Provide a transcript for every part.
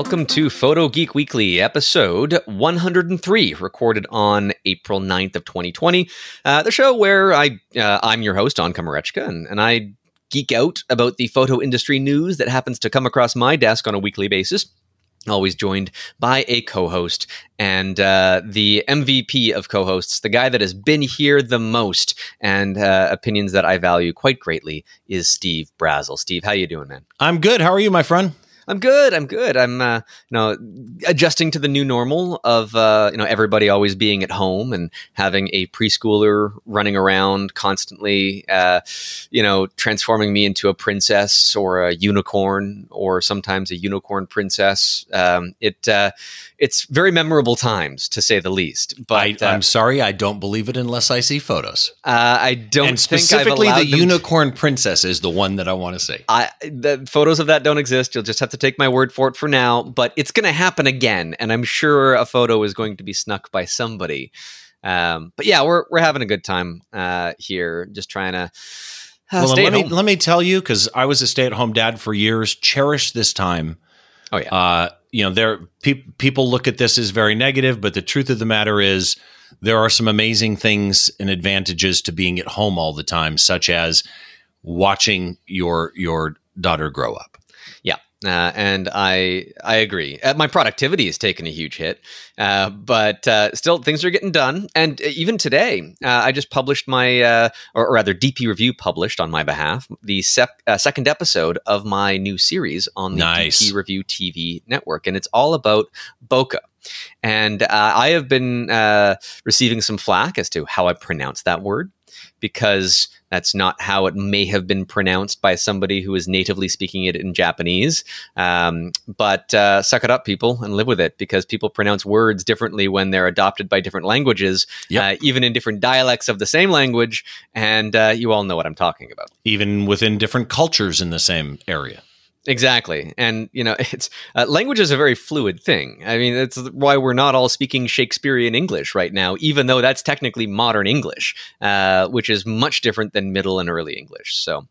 welcome to Photo Geek Weekly, episode 103, recorded on April 9th of 2020. Uh, the show where I, uh, I'm your host, Don Komarechka, and, and I geek out about the photo industry news that happens to come across my desk on a weekly basis. Always joined by a co-host and uh, the mvp of co-hosts the guy that has been here the most and uh, opinions that i value quite greatly is steve Brazill. Steve how you doing man? I'm good. How are you my friend I'm good. I'm good. I'm uh, you know adjusting to the new normal of uh, you know everybody always being at home and having a preschooler running around constantly, uh, you know, transforming me into a princess or a unicorn or sometimes a unicorn princess. Um, it uh, it's very memorable times to say the least. But I, am uh, sorry, I don't believe it unless I see photos. Uh, I don't. And specifically, the unicorn princess is the one that I want to see. I the photos of that don't exist. You'll just have to take my word for it for now. But it's going to happen again, and I'm sure a photo is going to be snuck by somebody. Um, but yeah, we're we're having a good time uh, here, just trying to. Uh, well, let me let me tell you, because I was a stay at home dad for years. Cherish this time. Oh yeah. Uh, you know, there pe- people look at this as very negative, but the truth of the matter is there are some amazing things and advantages to being at home all the time, such as watching your your daughter grow up. Uh, and I I agree. Uh, my productivity has taken a huge hit, uh, but uh, still things are getting done. And uh, even today, uh, I just published my, or, or, rather, DP Review published on my behalf the sec- second episode of my new series on the nice. DP Review TV network, and it's all about bokeh. And I have been receiving some flack as to how I pronounce that word because that's not how it may have been pronounced by somebody who is natively speaking it in Japanese. Um, but uh, suck it up, people, and live with it because people pronounce words differently when they're adopted by different languages, yep. uh, even in different dialects of the same language. And uh, you all know what I'm talking about. Even within different cultures in the same area. Exactly, and you know, it's uh, language is a very fluid thing. I mean, that's why we're not all speaking Shakespearean English right now, even though that's technically modern English, uh, which is much different than Middle and Early English. So uh,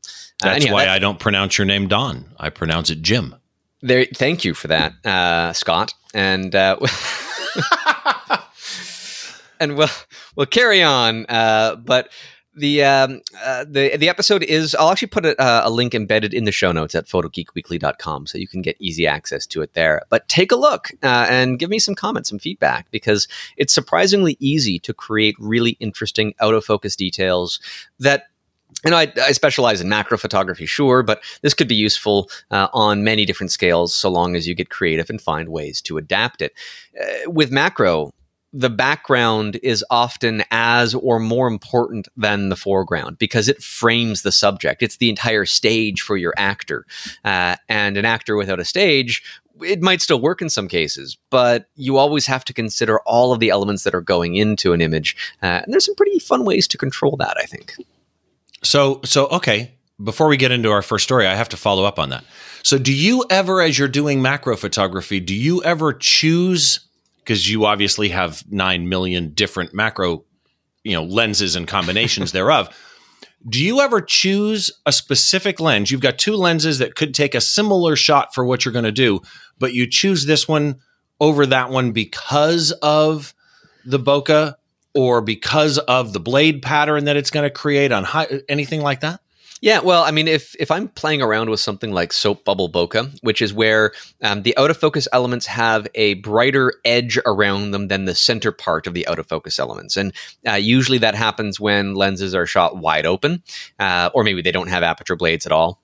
that's anyhow, why I don't pronounce your name Don. I pronounce it Jim. There, thank you for that, uh, Scott. And uh, and we'll we'll carry on, uh, but the um, uh, the the episode is I'll actually put a, uh, a, link embedded in the show notes at photogeekweekly.com so you can get easy access to it there. But take a look uh, and give me some comments, some feedback because it's surprisingly easy to create really interesting out of focus details that you know, I, I, specialize in macro photography, sure, but this could be useful uh, on many different scales so long as you get creative and find ways to adapt it. Uh, with macro, the background is often as or more important than the foreground because it frames the subject. It's the entire stage for your actor. Uh, and an actor without a stage, it might still work in some cases, but you always have to consider all of the elements that are going into an image. Uh, and there's some pretty fun ways to control that, I think. So, so okay. Before we get into our first story, I have to follow up on that. So, do you ever, as you're doing macro photography, do you ever choose because you obviously have 9 million different macro you know lenses and combinations thereof. Do you ever choose a specific lens? You've got two lenses that could take a similar shot for what you're going to do but you choose this one over that one because of the bokeh or because of the blade pattern that it's going to create on high, anything like that yeah, well, I mean, if if I'm playing around with something like soap bubble bokeh, which is where um, the out of focus elements have a brighter edge around them than the center part of the out of focus elements, and uh, usually that happens when lenses are shot wide open, uh, or maybe they don't have aperture blades at all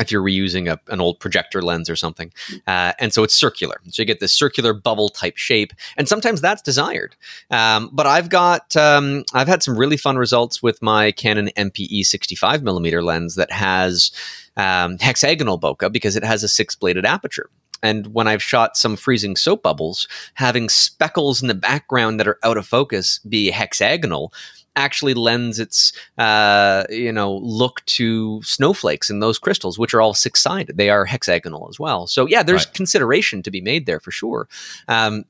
if you're reusing a, an old projector lens or something. Uh, and so it's circular. So you get this circular bubble type shape. And sometimes that's desired. Um, but I've got, um, I've had some really fun results with my Canon MPE 65 millimeter lens that has um, hexagonal bokeh because it has a six bladed aperture. And when I've shot some freezing soap bubbles, having speckles in the background that are out of focus be hexagonal actually lends its uh, you know look to snowflakes and those crystals, which are all six sided. They are hexagonal as well. So yeah, there's right. consideration to be made there for sure. Um,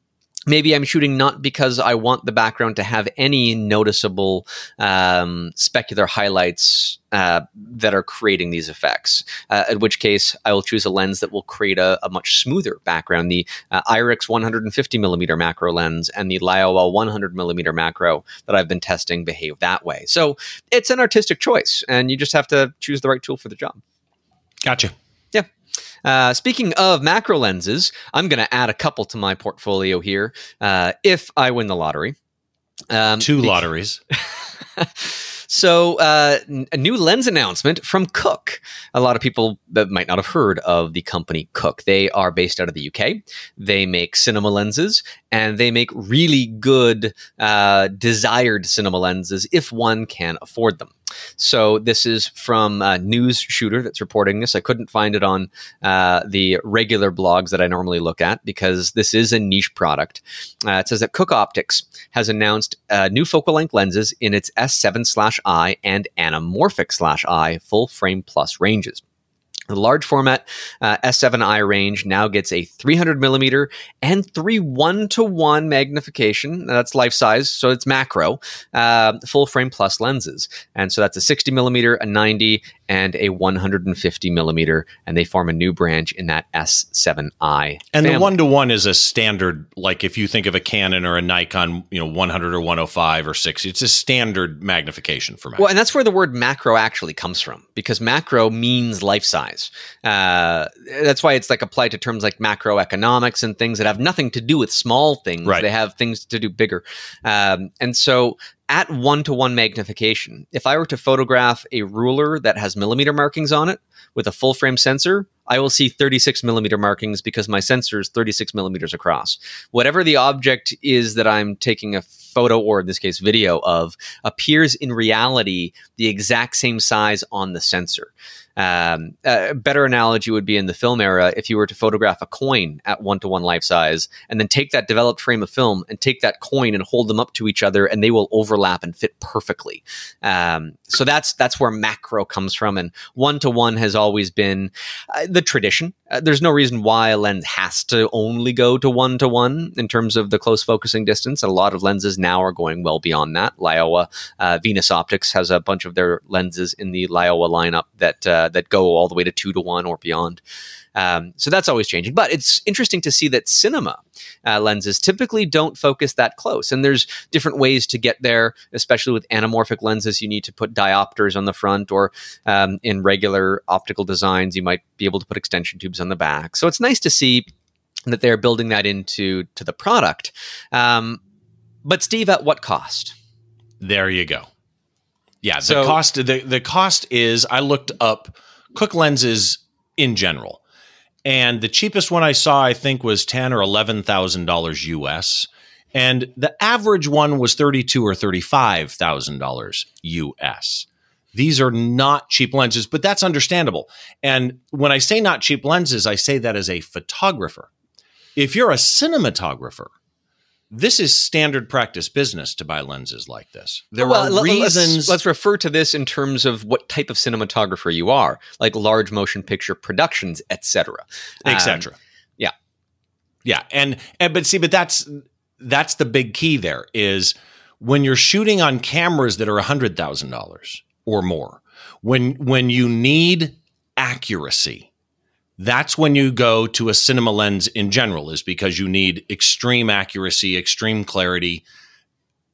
maybe I'm shooting not because I want the background to have any noticeable um, specular highlights uh, that are creating these effects. Uh, in which case, I will choose a lens that will create a, a much smoother background. The uh, IRIX 150 millimeter macro lens and the Laowa 100 millimeter macro that I've been testing behave that way. So it's an artistic choice, and you just have to choose the right tool for the job. Gotcha. Uh, speaking of macro lenses, I'm going to add a couple to my portfolio here uh, if I win the lottery. Um, Two lotteries. So, uh, a new lens announcement from Cooke. A lot of people that might not have heard of the company Cooke. They are based out of the UK. They make cinema lenses and they make really good, uh, desired cinema lenses if one can afford them. So this is from a News Shooter that's reporting this. I couldn't find it on uh, the regular blogs that I normally look at because this is a niche product. Uh, it says that Cooke Optics has announced uh, new focal length lenses in its S7 slash I and anamorphic slash I full frame plus ranges. The large format uh, S7i range now gets a 300 millimeter and three one to one magnification. That's life size, so it's macro, uh, full frame plus lenses. And so that's a 60 millimeter, a 90, and a 150 millimeter, and they form a new branch in that S7i. And family. the one to one is a standard, like if you think of a Canon or a Nikon, you know, 100 or 105 or 60, it's a standard magnification for macro. Well, and that's where the word macro actually comes from, because macro means life size. Uh, that's why it's like applied to terms like macroeconomics and things that have nothing to do with small things. Right. They have things to do bigger. Um, and so at one to one magnification, if I were to photograph a ruler that has millimeter markings on it with a full frame sensor, I will see 36 millimeter markings because my sensor is 36 millimeters across. Whatever the object is that I'm taking a photo or in this case video of appears in reality the exact same size on the sensor. Um, a better analogy would be in the film era if you were to photograph a coin at one to one life size and then take that developed frame of film and take that coin and hold them up to each other and they will overlap and fit perfectly. Um, so that's that's where macro comes from, and one to one has always been uh, the tradition. Uh, there's no reason why a lens has to only go to one to one in terms of the close focusing distance. A lot of lenses now are going well beyond that. Laowa uh, Venus Optics has a bunch of their lenses in the Laowa lineup that uh, that go all the way to two to one or beyond. Um, so that's always changing. But it's interesting to see that cinema uh, lenses typically don't focus that close. And there's different ways to get there, especially with anamorphic lenses. You need to put diopters on the front, or um, in regular optical designs, you might be able to put extension tubes on the back. So it's nice to see that they're building that into to the product. Um, but Steve, at what cost? There you go. Yeah, the So- cost the the cost is I looked up Cooke lenses in general. And the cheapest one I saw I think was 10 or 11,000 dollars US. And the average one was 32 or 35,000 dollars US. These are not cheap lenses, but that's understandable. And when I say not cheap lenses, I say that as a photographer. If you're a cinematographer, this is standard practice business to buy lenses like this. There Well, are reasons. Let's, let's refer to this in terms of what type of cinematographer you are, like large motion picture productions, etc. Um, etc. yeah. yeah, and and but see, but that's that's the big key. There is when you're shooting on cameras that are a hundred thousand dollars or more. When when you need accuracy, that's when you go to a cinema lens in general. Is because you need extreme accuracy, extreme clarity.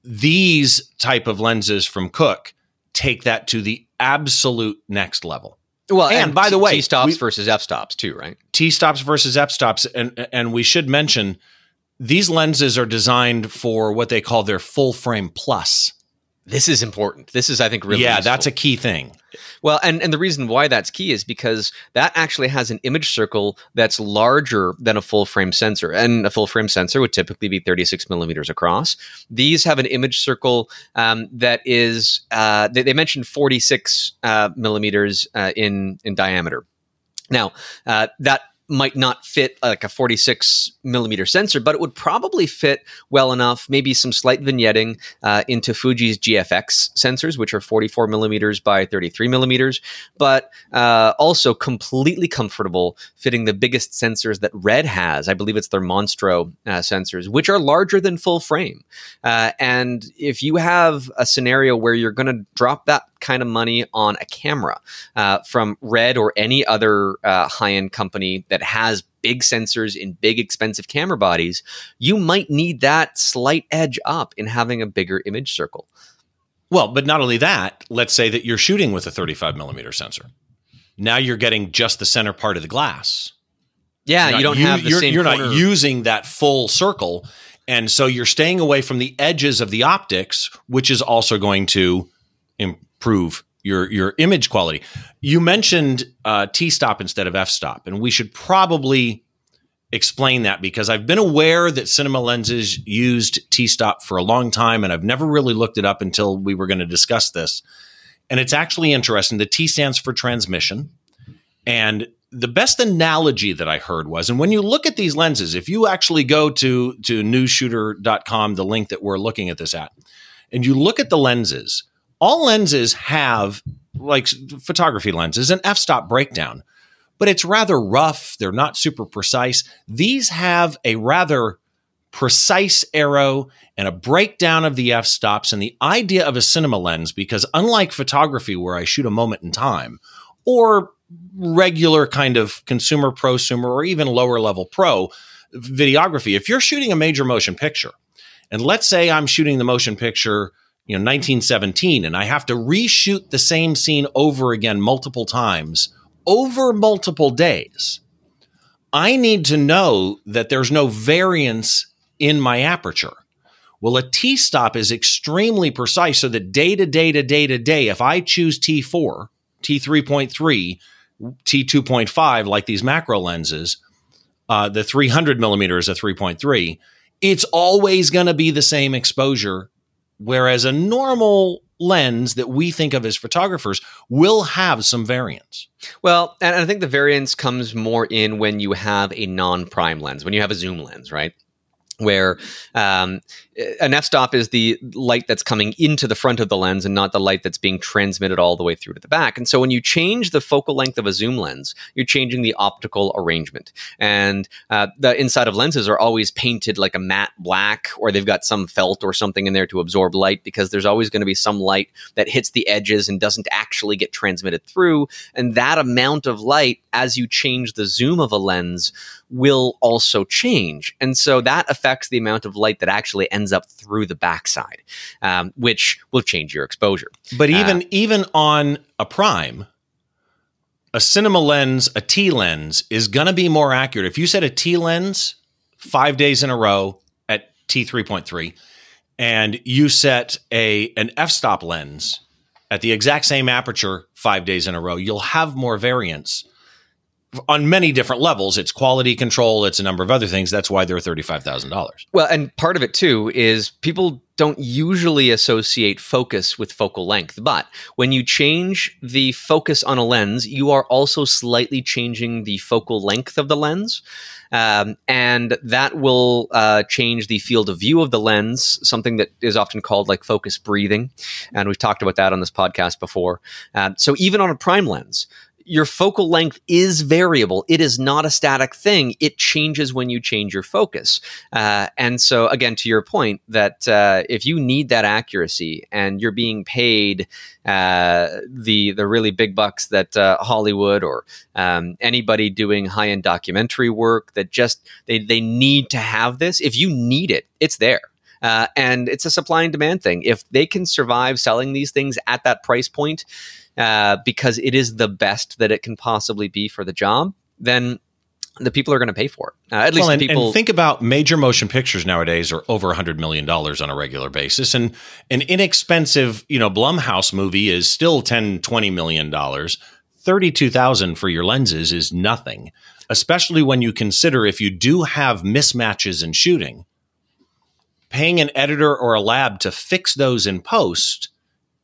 These type of lenses from Cooke take that to the absolute next level. Well, And by the way, T stops we- versus f stops too, right? T stops versus F stops, and and we should mention these lenses are designed for what they call their full frame plus. This is important. This is, I think, really yeah, useful. that's a key thing. Well, and, and the reason why that's key is because that actually has an image circle that's larger than a full frame sensor. And a full frame sensor would typically be 36 millimeters across. These have an image circle um, that is, uh, they, they mentioned 46 uh, millimeters uh, in, in diameter. Now, uh, that might not fit like a 46 millimeter sensor, but it would probably fit well enough, maybe some slight vignetting uh, into Fuji's GFX sensors, which are 44 millimeters by 33 millimeters, but uh, also completely comfortable fitting the biggest sensors that Red has. I believe it's their Monstro uh, sensors, which are larger than full frame. Uh, and if you have a scenario where you're going to drop that kind of money on a camera uh, from Red or any other uh, high end company that has big sensors in big expensive camera bodies, you might need that slight edge up in having a bigger image circle. Well, but not only that, let's say that you're shooting with a 35 millimeter sensor. Now you're getting just the center part of the glass. Yeah, you don't have the you're, same. You're corner. not using that full circle, and so you're staying away from the edges of the optics, which is also going to improve your your image quality. You mentioned uh, T stop instead of f stop, and we should probably explain that because I've been aware that cinema lenses used T stop for a long time, and I've never really looked it up until we were going to discuss this. And it's actually interesting. The T stands for transmission, and the best analogy that I heard was, and when you look at these lenses, if you actually go to to newsshooter.com, the link that we're looking at this at, and you look at the lenses, all lenses have like photography lenses an f-stop breakdown but it's rather rough. They're not super precise. These have a rather precise arrow and a breakdown of the f-stops and the idea of a cinema lens because unlike photography where i shoot a moment in time or regular kind of consumer prosumer or even lower level pro videography if you're shooting a major motion picture and let's say i'm shooting the motion picture you know 1917 and I have to reshoot the same scene over again multiple times over multiple days. I need to know that there's no variance in my aperture. Well, a T stop is extremely precise so that day to day to day to day, if I choose T4, T3.3, T2.5, like these macro lenses, uh, the 300 millimeters of 3.3, it's always going to be the same exposure Whereas a normal lens that we think of as photographers will have some variance. Well, and I think the variance comes more in when you have a non prime lens, when you have a zoom lens, right? Where um, an f-stop is the light that's coming into the front of the lens and not the light that's being transmitted all the way through to the back. And so when you change the focal length of a zoom lens, you're changing the optical arrangement. And uh, the inside of lenses are always painted like a matte black, or they've got some felt or something in there to absorb light because there's always going to be some light that hits the edges and doesn't actually get transmitted through. And that amount of light, as you change the zoom of a lens, will also change. And so that affects the amount of light that actually ends up through the backside, um, which will change your exposure. But even uh, even on a prime, a cinema lens, a T lens is going to be more accurate. If you set a T lens five days in a row at T three point three, and you set a an f stop lens at the exact same aperture five days in a row, you'll have more variance on many different levels. It's quality control, it's a number of other things. That's why they're $35,000. Well, and part of it too is people don't usually associate focus with focal length. But when you change the focus on a lens, you are also slightly changing the focal length of the lens. Um, and that will uh, change the field of view of the lens, something that is often called like focus breathing. And we've talked about that on this podcast before. Uh, so even on a prime lens, your focal length is variable. It is not a static thing. It changes when you change your focus. Uh, and so, again, to your point, that uh, if you need that accuracy and you're being paid uh, the the really big bucks that uh, Hollywood or um, anybody doing high end documentary work that just they they need to have this. If you need it, it's there. Uh, and it's a supply and demand thing. If they can survive selling these things at that price point, uh, because it is the best that it can possibly be for the job, then the people are going to pay for it. Uh, at least well, and, people and think about major motion pictures nowadays are over hundred million dollars on a regular basis, and an inexpensive, you know, Blumhouse movie is still 10, 20 million dollars. Thirty-two thousand for your lenses is nothing, especially when you consider if you do have mismatches in shooting. Paying an editor or a lab to fix those in post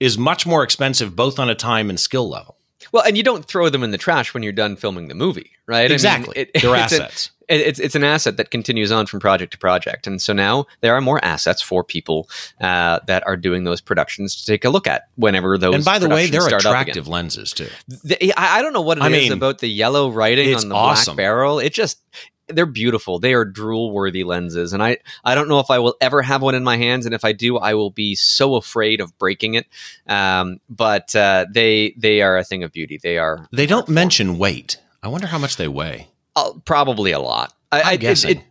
is much more expensive, both on a time and skill level. Well, and you don't throw them in the trash when you're done filming the movie, right? Exactly. I mean, They're it's an- assets. it- it's it's an asset that continues on from project to project, and so now there are more assets for people uh, that are doing those productions to take a look at whenever those. and by the way, they're start up again. attractive lenses too. The- I I don't know what it is I mean, about the yellow writing on the awesome. black barrel. It just they're beautiful. They are drool worthy lenses, and I I don't know if I will ever have one in my hands, and if I do, I will be so afraid of breaking it. Um, but uh, they they are a thing of beauty. They are They don't mention weight. I wonder how much they weigh. uh, probably a lot. I, I'm I- it- guessing. it-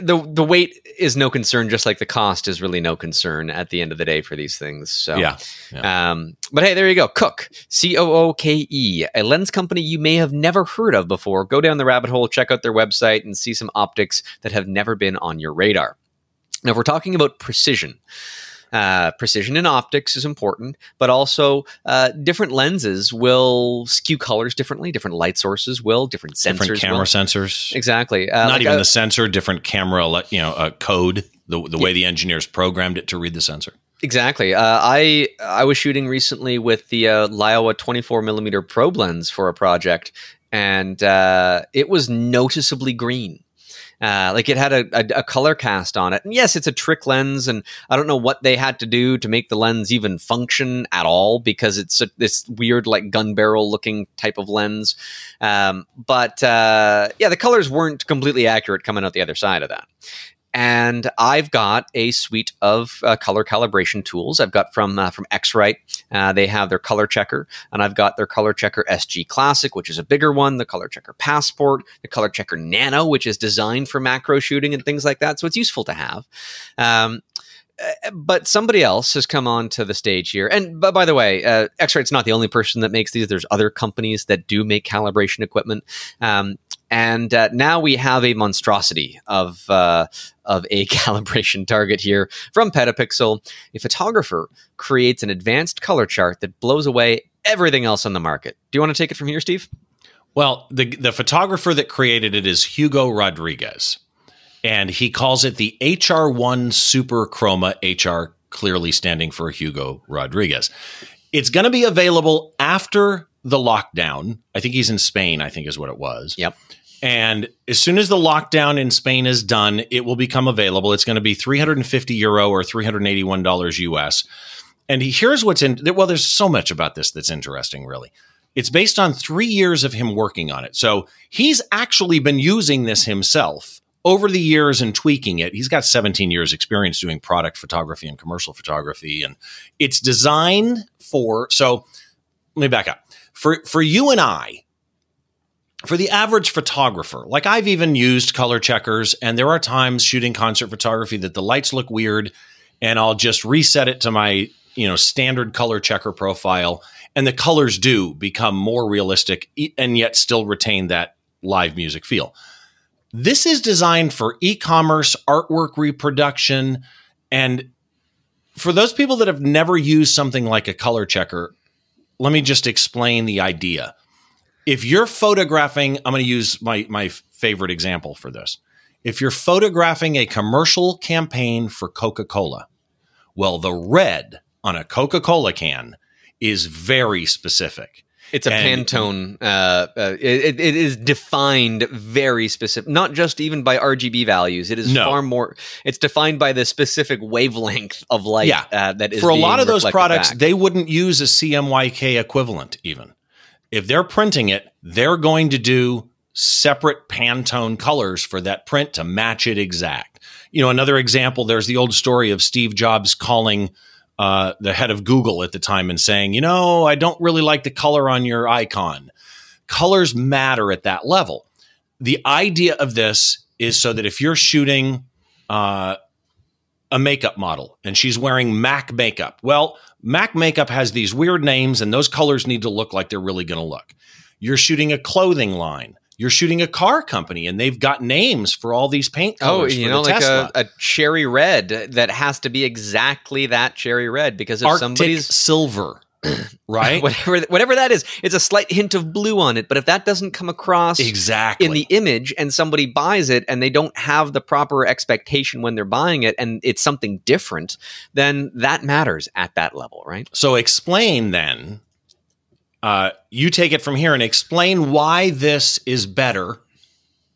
the the weight is no concern, just like the cost is really no concern at the end of the day for these things. So Yeah. Um, but hey, there you go. Cooke, C O O K E, a lens company you may have never heard of before. Go down the rabbit hole, check out their website, and see some optics that have never been on your radar. Now, if we're talking about precision, uh, precision in optics is important, but also uh, different lenses will skew colors differently. Different light sources will, different sensors Different camera will. sensors. Exactly. Uh, Not like even a- the sensor, different camera, you know, uh, code, the, the way the engineers programmed it to read the sensor. Exactly. Uh, I I was shooting recently with the uh, Laowa 24 millimeter probe lens for a project, and uh, it was noticeably green. Uh, like it had a, a, a color cast on it. And yes, it's a trick lens, and I don't know what they had to do to make the lens even function at all because it's a, this weird, like gun barrel looking type of lens. Um, but uh, yeah, the colors weren't completely accurate coming out the other side of that and I've got a suite of uh, color calibration tools. I've got from uh, from X-Rite. Uh, they have their color checker, and I've got their color checker SG Classic, which is a bigger one. The color checker Passport, the color checker Nano, which is designed for macro shooting and things like that. So it's useful to have. Um, but somebody else has come on to the stage here. And but by the way, uh, X-Rite's not the only person that makes these. There's other companies that do make calibration equipment. Um, and uh, now we have a monstrosity of uh, of a calibration target here from Petapixel. A photographer creates an advanced color chart that blows away everything else on the market. Do you want to take it from here, Steve? Well, the the photographer that created it is Hugo Rodriguez, and he calls it the HR1 Super Chroma. HR clearly standing for Hugo Rodriguez. It's going to be available after the lockdown. I think he's in Spain. I think is what it was. Yep. And as soon as the lockdown in Spain is done, it will become available. It's going to be 350 euro or 381 dollars US. And here's what's in well, there's so much about this that's interesting, really. It's based on three years of him working on it. So he's actually been using this himself over the years and tweaking it. He's got 17 years experience doing product photography and commercial photography. And it's designed for so let me back up. For for you and I, for the average photographer, like I've even used color checkers, and there are times shooting concert photography that the lights look weird, and I'll just reset it to my you know standard color checker profile, and the colors do become more realistic, and yet still retain that live music feel. This is designed for e-commerce, artwork reproduction, and for those people that have never used something like a color checker, let me just explain the idea if you're photographing, I'm going to use my my favorite example for this. If you're photographing a commercial campaign for Coca-Cola, well, the red on a Coca-Cola can is very specific. It's a And- Pantone. Uh, uh, it, it is defined very specific, not just even by RGB values. It is No. far more. It's defined by the specific wavelength of light. Yeah. uh, that is For a lot of those products, back. they wouldn't use a CMYK equivalent even. If they're printing it, they're going to do separate Pantone colors for that print to match it exact. You know, another example, there's the old story of Steve Jobs calling uh, the head of Google at the time and saying, you know, I don't really like the color on your icon. Colors matter at that level. The idea of this is so that if you're shooting uh, a makeup model and she's wearing MAC makeup, well, MAC makeup has these weird names and those colors need to look like they're really going to look. You're shooting a clothing line. You're shooting a car company and they've got names for all these paint colors. Oh, colors. you for know, like a, a cherry red that has to be exactly that cherry red because if Arctic somebody's silver, right? whatever whatever that is, it's a slight hint of blue on it. But if that doesn't come across exactly. in the image and somebody buys it and they don't have the proper expectation when they're buying it and it's something different, then that matters at that level, right? so explain then uh, you take it from here and explain why this is better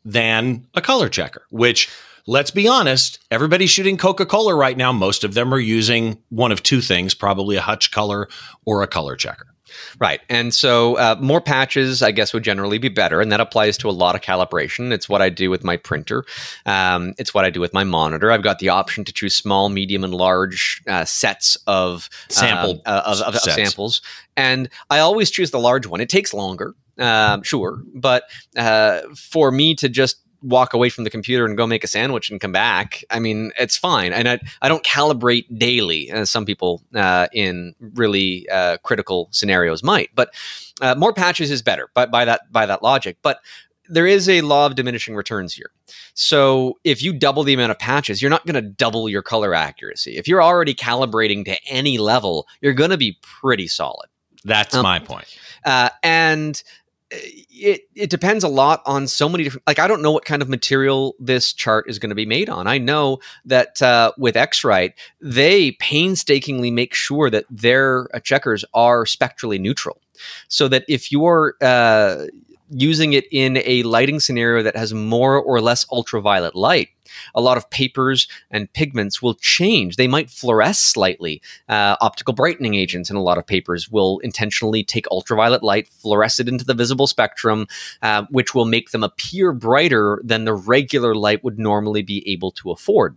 than a color checker, which let's be honest, everybody's shooting Coca Cola right now. Most of them are using one of two things, probably a hutch color or a color checker. Right. And so uh, more patches, I guess, would generally be better. And that applies to a lot of calibration. It's what I do with my printer, um, it's what I do with my monitor. I've got the option to choose small, medium, and large uh, sets of sample uh, of, of, of samples. And I always choose the large one. It takes longer. Um, sure, but uh, for me to just walk away from the computer and go make a sandwich and come back, I mean, it's fine. And I, I don't calibrate daily, as some people uh, in really uh, critical scenarios might. But uh, more patches is better, but by that by that logic. But there is a law of diminishing returns here. So if you double the amount of patches, you're not going to double your color accuracy. If you're already calibrating to any level, you're going to be pretty solid. That's um, my point. Uh, and it it depends a lot on so many different like i don't know what kind of material this chart is going to be made on. I know that uh, with X-Rite they painstakingly make sure that their uh, checkers are spectrally neutral. So that if you're uh, using it in a lighting scenario that has more or less ultraviolet light, a lot of papers and pigments will change. They might fluoresce slightly. Uh, optical brightening agents in a lot of papers will intentionally take ultraviolet light, fluoresce it into the visible spectrum, uh, which will make them appear brighter than the regular light would normally be able to afford.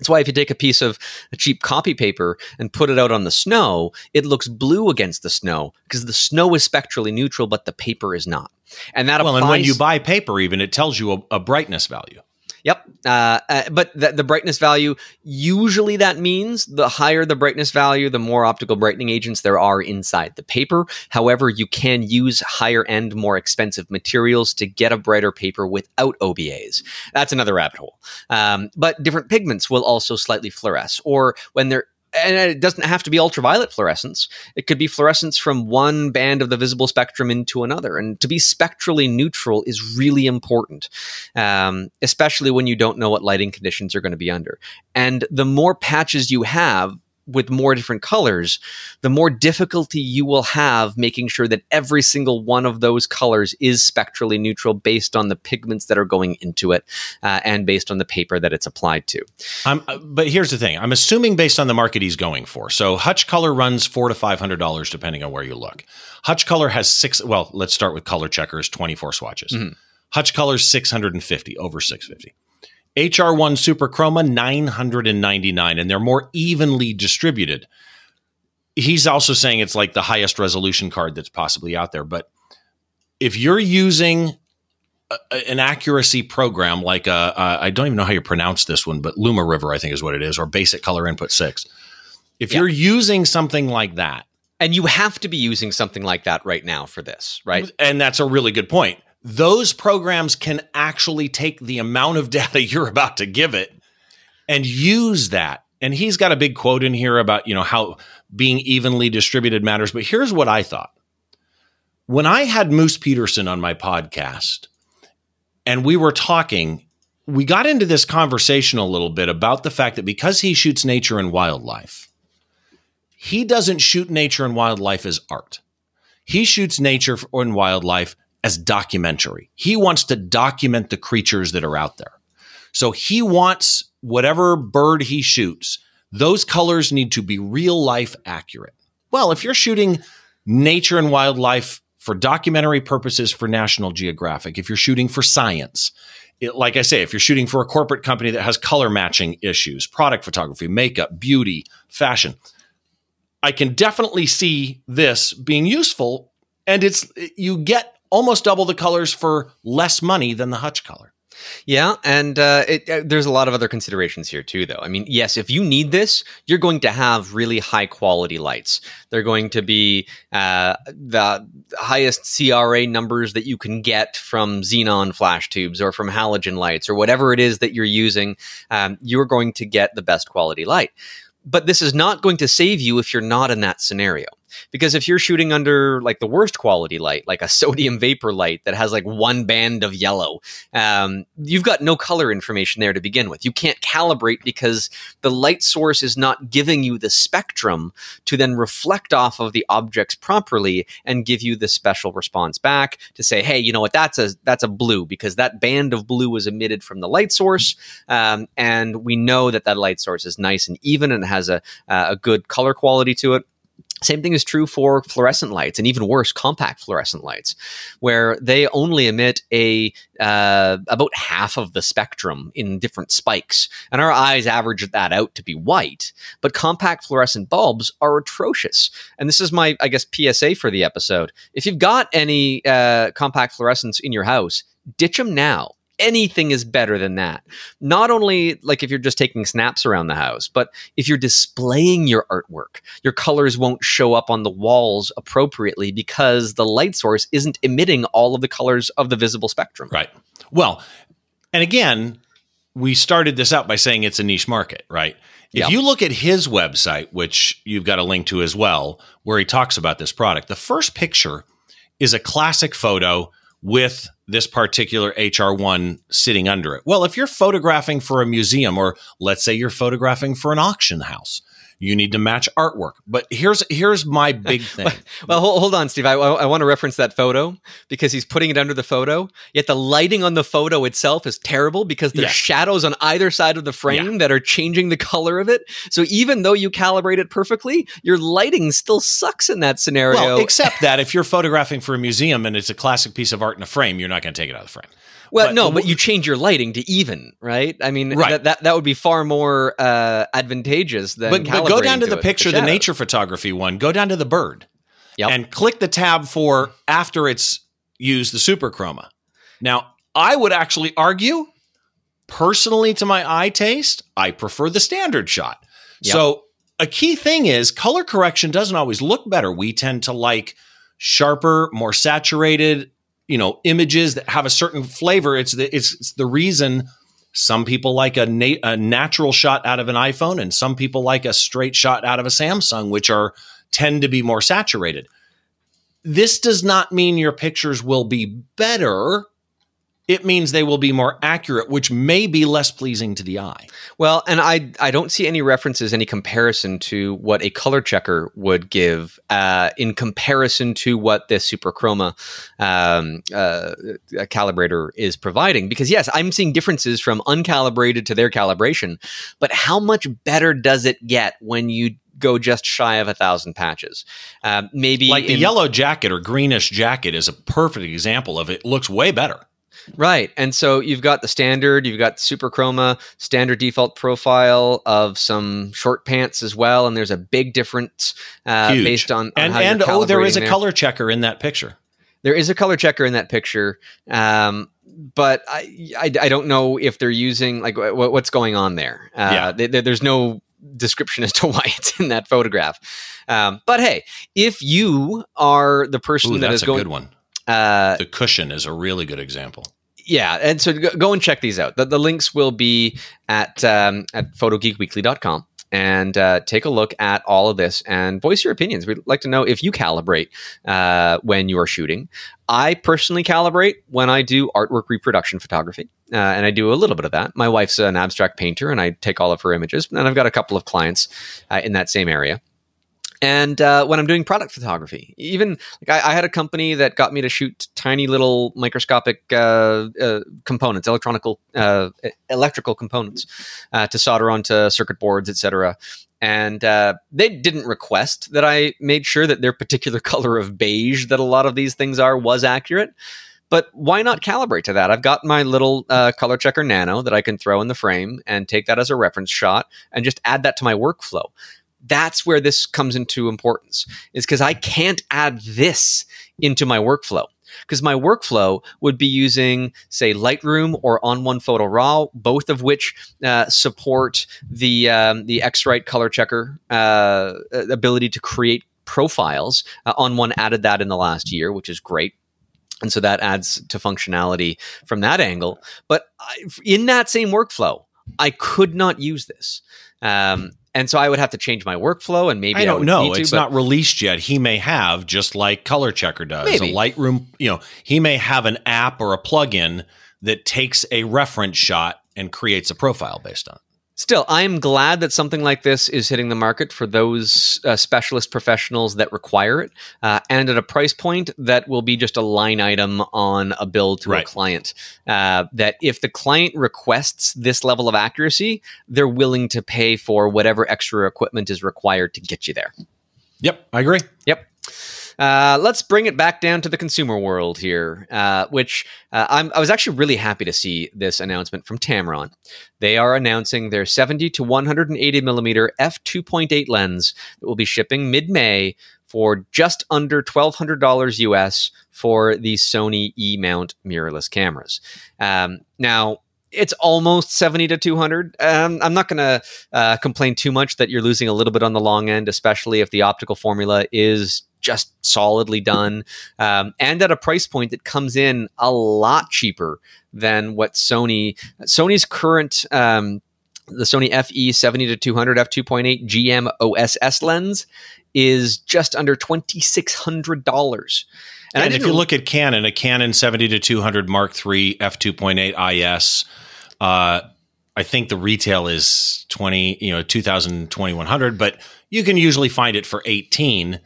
That's why if you take a piece of a cheap copy paper and put it out on the snow, it looks blue against the snow because the snow is spectrally neutral, but the paper is not. And that well, applies- and when you buy paper, even it tells you a, a brightness value. Yep. Uh, uh, but the, the, brightness value, usually that means the higher the brightness value, the more optical brightening agents there are inside the paper. However, you can use higher end, more expensive materials to get a brighter paper without OBAs. That's another rabbit hole. Um, but different pigments will also slightly fluoresce, or when they're and it doesn't have to be ultraviolet fluorescence. It could be fluorescence from one band of the visible spectrum into another. And to be spectrally neutral is really important, um, especially when you don't know what lighting conditions are going to be under. And the more patches you have, with more different colors, the more difficulty you will have making sure that every single one of those colors is spectrally neutral based on the pigments that are going into it uh, and based on the paper that it's applied to. Um, but here's the thing: I'm assuming based on the market he's going for. So Hutch Color runs four to five hundred dollars depending on where you look. Hutch Color has six. Well, let's start with Color Checkers, twenty four swatches. Mm-hmm. Hutch Color's six hundred and fifty, over six fifty. HR1 Super Chroma 999 and they're more evenly distributed. He's also saying it's like the highest resolution card that's possibly out there, but if you're using a, an accuracy program like I don't even know how you pronounce this one, but Luma River I think is what it is or Basic Color Input 6. If yeah. you're using something like that, and you have to be using something like that right now for this, right? And that's a really good point those programs can actually take the amount of data you're about to give it and use that. And he's got a big quote in here about, you know, how being evenly distributed matters. But here's what I thought. When I had Moose Peterson on my podcast and we were talking, we got into this conversation a little bit about the fact that because he shoots nature and wildlife, he doesn't shoot nature and wildlife as art. He shoots nature and wildlife as documentary. He wants to document the creatures that are out there. So he wants whatever bird he shoots, those colors need to be real life accurate. Well, if you're shooting nature and wildlife for documentary purposes for National Geographic, if you're shooting for science, it, like I say, if you're shooting for a corporate company that has color matching issues, product photography, makeup, beauty, fashion, I can definitely see this being useful. And it's you get almost double the colors for less money than the Hutch color. Yeah, and uh, it, uh, there's a lot of other considerations here too, though. I mean, yes, if you need this, you're going to have really high quality lights. They're going to be uh, the highest CRI numbers that you can get from xenon flash tubes or from halogen lights or whatever it is that you're using. Um, you're going to get the best quality light but this is not going to save you if you're not in that scenario. Because if you're shooting under like the worst quality light, like a sodium vapor light that has like one band of yellow, um, you've got no color information there to begin with. You can't calibrate because the light source is not giving you the spectrum to then reflect off of the objects properly and give you the special response back to say, hey, you know what, that's a that's a blue because that band of blue was emitted from the light source, um, and we know that that light source is nice and even and has a a good color quality to it. Same thing is true for fluorescent lights, and even worse, compact fluorescent lights, where they only emit a uh, about half of the spectrum in different spikes, and our eyes average that out to be white. But compact fluorescent bulbs are atrocious, and this is my, I guess, PSA for the episode. If you've got any uh, compact fluorescents in your house, ditch them now anything is better than that. Not only like if you're just taking snaps around the house, but if you're displaying your artwork, your colors won't show up on the walls appropriately because the light source isn't emitting all of the colors of the visible spectrum. Right. Well, and again, we started this out by saying it's a niche market, right? If yep. you look at his website, which you've got a link to as well, where he talks about this product, the first picture is a classic photo with this particular HR1 sitting under it? Well, if you're photographing for a museum, or let's say you're photographing for an auction house, you need to match artwork. But here's here's my big thing. well, hold, hold on, Steve. I, I, want to reference that photo because he's putting it under the photo. Yet the lighting on the photo itself is terrible because there's yeah. shadows on either side of the frame yeah. that are changing the color of it. So even though you calibrate it perfectly, your lighting still sucks in that scenario. Well, except that if you're photographing for a museum and it's a classic piece of art in a frame, you're not going to take it out of the frame. Well, but, no, but you change your lighting to even, right? I mean, right. That, that, that would be far more uh, advantageous than. But, but go down to the picture, the, the nature photography one. Go down to the bird, yep. and click the tab for after it's used the super chroma. Now, I would actually argue, personally, to my eye taste, I prefer the standard shot. Yep. So a key thing is color correction doesn't always look better. We tend to like sharper, more saturated, you know images that have a certain flavor it's the it's, it's the reason some people like a, na- a natural shot out of an iphone and some people like a straight shot out of a samsung which are tend to be more saturated. This does not mean your pictures will be better it means they will be more accurate, which may be less pleasing to the eye. Well, and I I don't see any references, any comparison to what a color checker would give uh, in comparison to what this Super Chroma um, uh, calibrator is providing. Because yes, I'm seeing differences from uncalibrated to their calibration, but how much better does it get when you go just shy of a thousand patches. Um, maybe like the in, yellow jacket or greenish jacket is a perfect example of it. it looks way better. Right. And so you've got the standard, you've got super chroma, standard default profile of some short pants as well. And there's a big difference uh, based on, on and, and oh, there is a there. color checker in that picture. There is a color checker in that picture. Um, but I, I, I, don't know if they're using like what, what's going on there. Uh, yeah. They, they, there's no description as to why it's in that photograph. Um, but hey, if you are the person Ooh, that is going, good one. Uh, the cushion is a really good example. Yeah, and so go, and check these out. The, the links will be at um, at photogeekweekly.com and uh, take a look at all of this and voice your opinions. We'd like to know if you calibrate uh, when you are shooting. I personally calibrate when I do artwork reproduction photography, uh, and I do a little bit of that. My wife's an abstract painter, and I take all of her images, and I've got a couple of clients uh, in that same area and uh, when I'm doing product photography, even like I, I, had a company that got me to shoot tiny little microscopic uh, uh, components, electronical, uh, electrical components, uh, to solder onto circuit boards, etc. And uh, they didn't request that I made sure that their particular color of beige that a lot of these things are was accurate. But why not calibrate to that? I've got my little color checker nano that I can throw in the frame and take that as a reference shot and just add that to my workflow that's where this comes into importance is because I can't add this into my workflow because my workflow would be using say Lightroom or ON1 Photo Raw, both of which uh, support the um, the X-Rite color checker uh, ability to create profiles. Uh, ON1 added that in the last year, which is great. And so that adds to functionality from that angle. But in that same workflow, I could not use this. Um, and so I would have to change my workflow, and maybe I don't would know. to, it's not released yet. He may have, just like Color Checker does, Maybe. a Lightroom. You know, he may have an app or a plugin that takes a reference shot and creates a profile based on. Still, I am glad that something like this is hitting the market for those uh, specialist professionals that require it, uh, and at a price point that will be just a line item on a bill to Right. a client. Uh, that if the client requests this level of accuracy, they're willing to pay for whatever extra equipment is required to get you there. Yep, I agree. Yep. Uh, let's bring it back down to the consumer world here, uh, which uh, I was actually really happy to see this announcement from Tamron. They are announcing their 70 to 180 millimeter f2.8 lens that will be shipping mid May for just under $1,200 US for the Sony E mount mirrorless cameras. Um, now, it's almost 70 to 200. Um, I'm not going to uh, complain too much that you're losing a little bit on the long end, especially if the optical formula is just solidly done um, and at a price point that comes in a lot cheaper than what Sony Sony's current um, the Sony FE 70 to 200 f2.8 GM OSS lens is just under twenty six hundred dollars. And, I if you look at Canon, a Canon 70 to 200 Mark III f2.8 IS, uh, I think the retail is 20, you know, 2000, 2100, but you can usually find it for 18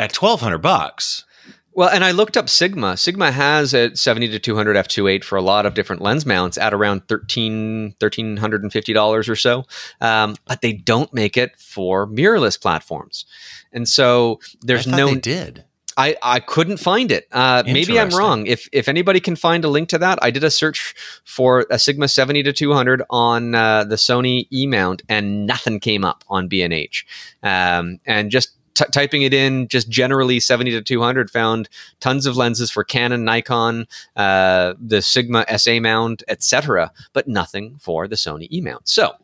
at 1200 bucks. Well, and I looked up Sigma. Sigma has a 70 to 200 f2.8 for a lot of different lens mounts at around 13 $1,350 or so. Um, but they don't make it for mirrorless platforms. And so there's no they did. I, I couldn't find it. Uh, maybe I'm wrong. If if anybody can find a link to that, I did a search for a Sigma 70 to 200 on uh, the Sony E mount, and nothing came up on B&H. Um, and just t- typing it in, just generally 70 to 200, found tons of lenses for Canon, Nikon, uh, the Sigma SA mount, etc., but nothing for the Sony E mount. So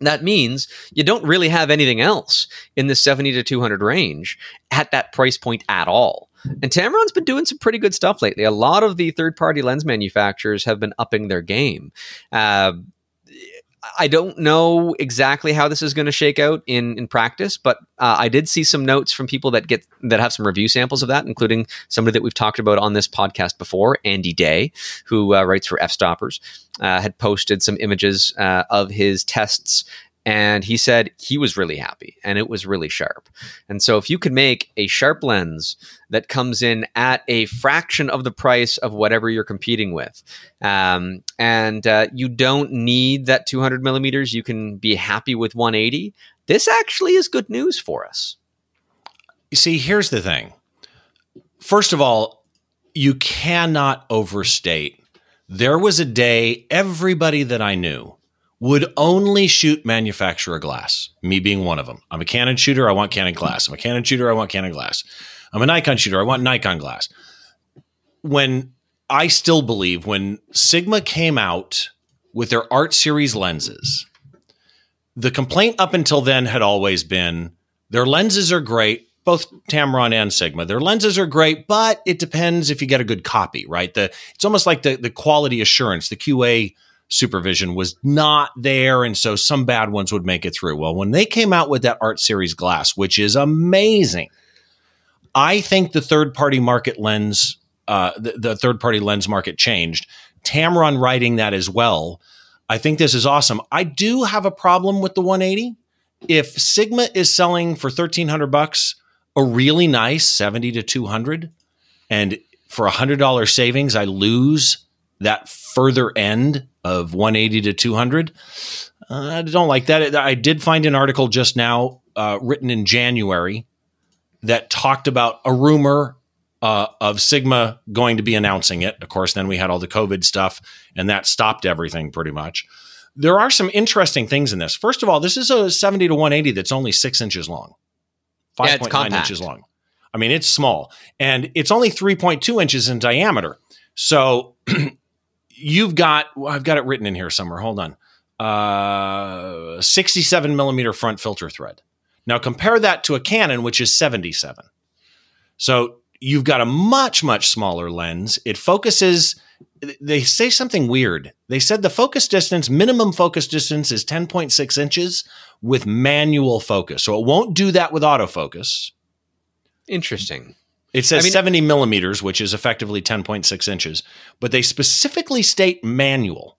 that means you don't really have anything else in the 70 to 200 range at that price point at all. And Tamron's been doing some pretty good stuff lately. A lot of the third party lens manufacturers have been upping their game. Uh, I don't know exactly how this is going to shake out in, in practice, but uh, I did see some notes from people that get that have some review samples of that, including somebody that we've talked about on this podcast before, Andy Day, who uh, writes for Fstoppers, uh, had posted some images uh, of his tests and he said he was really happy and it was really sharp. And so if you could make a sharp lens that comes in at a fraction of the price of whatever you're competing with, um, and uh, you don't need that 200 millimeters, you can be happy with 180. This actually is good news for us. You see, here's the thing. First of all, you cannot overstate. There was a day everybody that I knew would only shoot manufacturer glass, me being one of them. I'm a Canon shooter, I want Canon glass. I'm a Canon shooter, I want Canon glass. I'm a Nikon shooter, I want Nikon glass. When I still believe when Sigma came out with their art series lenses, the complaint up until then had always been their lenses are great, both Tamron and Sigma. Their lenses are great, but it depends if you get a good copy, right? The it's almost like the the quality assurance, the QA supervision was not there, and so some bad ones would make it through. Well, when they came out with that Art Series glass, which is amazing, I think the third party market lens, uh, the, the third party lens market changed. Tamron writing that as well. I think this is awesome. I do have a problem with the 180. If Sigma is selling for 1300 bucks, a really nice 70 to 200 and for a $100 savings I lose that further end of 180 to 200 uh, I don't like that I did find an article just now uh, written in January that talked about a rumor uh, of Sigma going to be announcing it. Of course, then we had all the COVID stuff, and that stopped everything pretty much. There are some interesting things in this. First of all, this is a 70 to 180 that's only six inches long, Yeah, it's 5.9 compact. inches long. I mean, it's small, and it's only 3.2 inches in diameter. So you've got, I've got it written in here somewhere. Hold on. Uh, 67 millimeter front filter thread. Now compare that to a Canon, which is 77. So you've got a much, much smaller lens. It focuses they say something weird. They said the focus distance, minimum focus distance is 10.6 inches with manual focus. So it won't do that with autofocus. Interesting. It says I mean- 70 millimeters, which is effectively 10.6 inches, but they specifically state manual.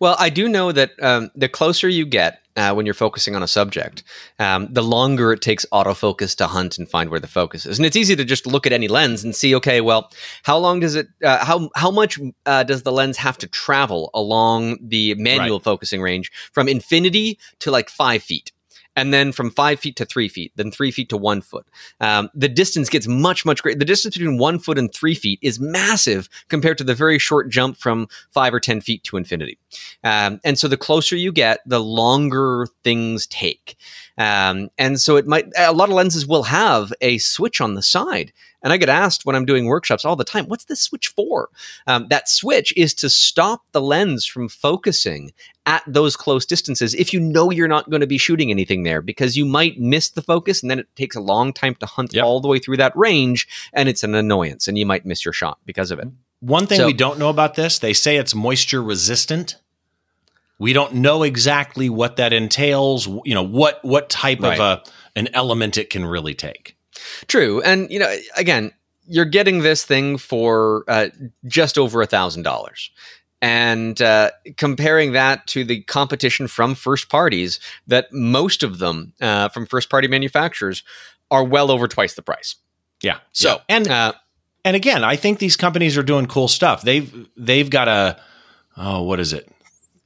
Well, I do know that um, the closer you get uh, when you're focusing on a subject, um, the longer it takes autofocus to hunt and find where the focus is. And it's easy to just look at any lens and see, okay, well, how long does it, uh, how how much uh, does the lens have to travel along the manual focusing range from infinity to like five feet? And then from five feet to three feet, then three feet to one foot. Um, the distance gets much, much greater. The distance between one foot and three feet is massive compared to the very short jump from five or 10 feet to infinity. Um, and so the closer you get, the longer things take. Um, and so it might, a lot of lenses will have a switch on the side. And I get asked when I'm doing workshops all the time, what's this switch for? Um, that switch is to stop the lens from focusing at those close distances if you know you're not going to be shooting anything there because you might miss the focus and then it takes a long time to hunt Yep. all the way through that range and it's an annoyance and you might miss your shot because of it. One thing So- we don't know about this, they say it's moisture resistant. We don't know exactly what that entails, you know, what what type Right. of a an element it can really take. True, and you know, again, you're getting this thing for uh, just over a thousand dollars, and uh, comparing that to the competition from first parties, that most of them uh, from first party manufacturers are well over twice the price. Yeah. So, Yeah. and uh, and again, I think these companies are doing cool stuff. They've they've got a oh, what is it?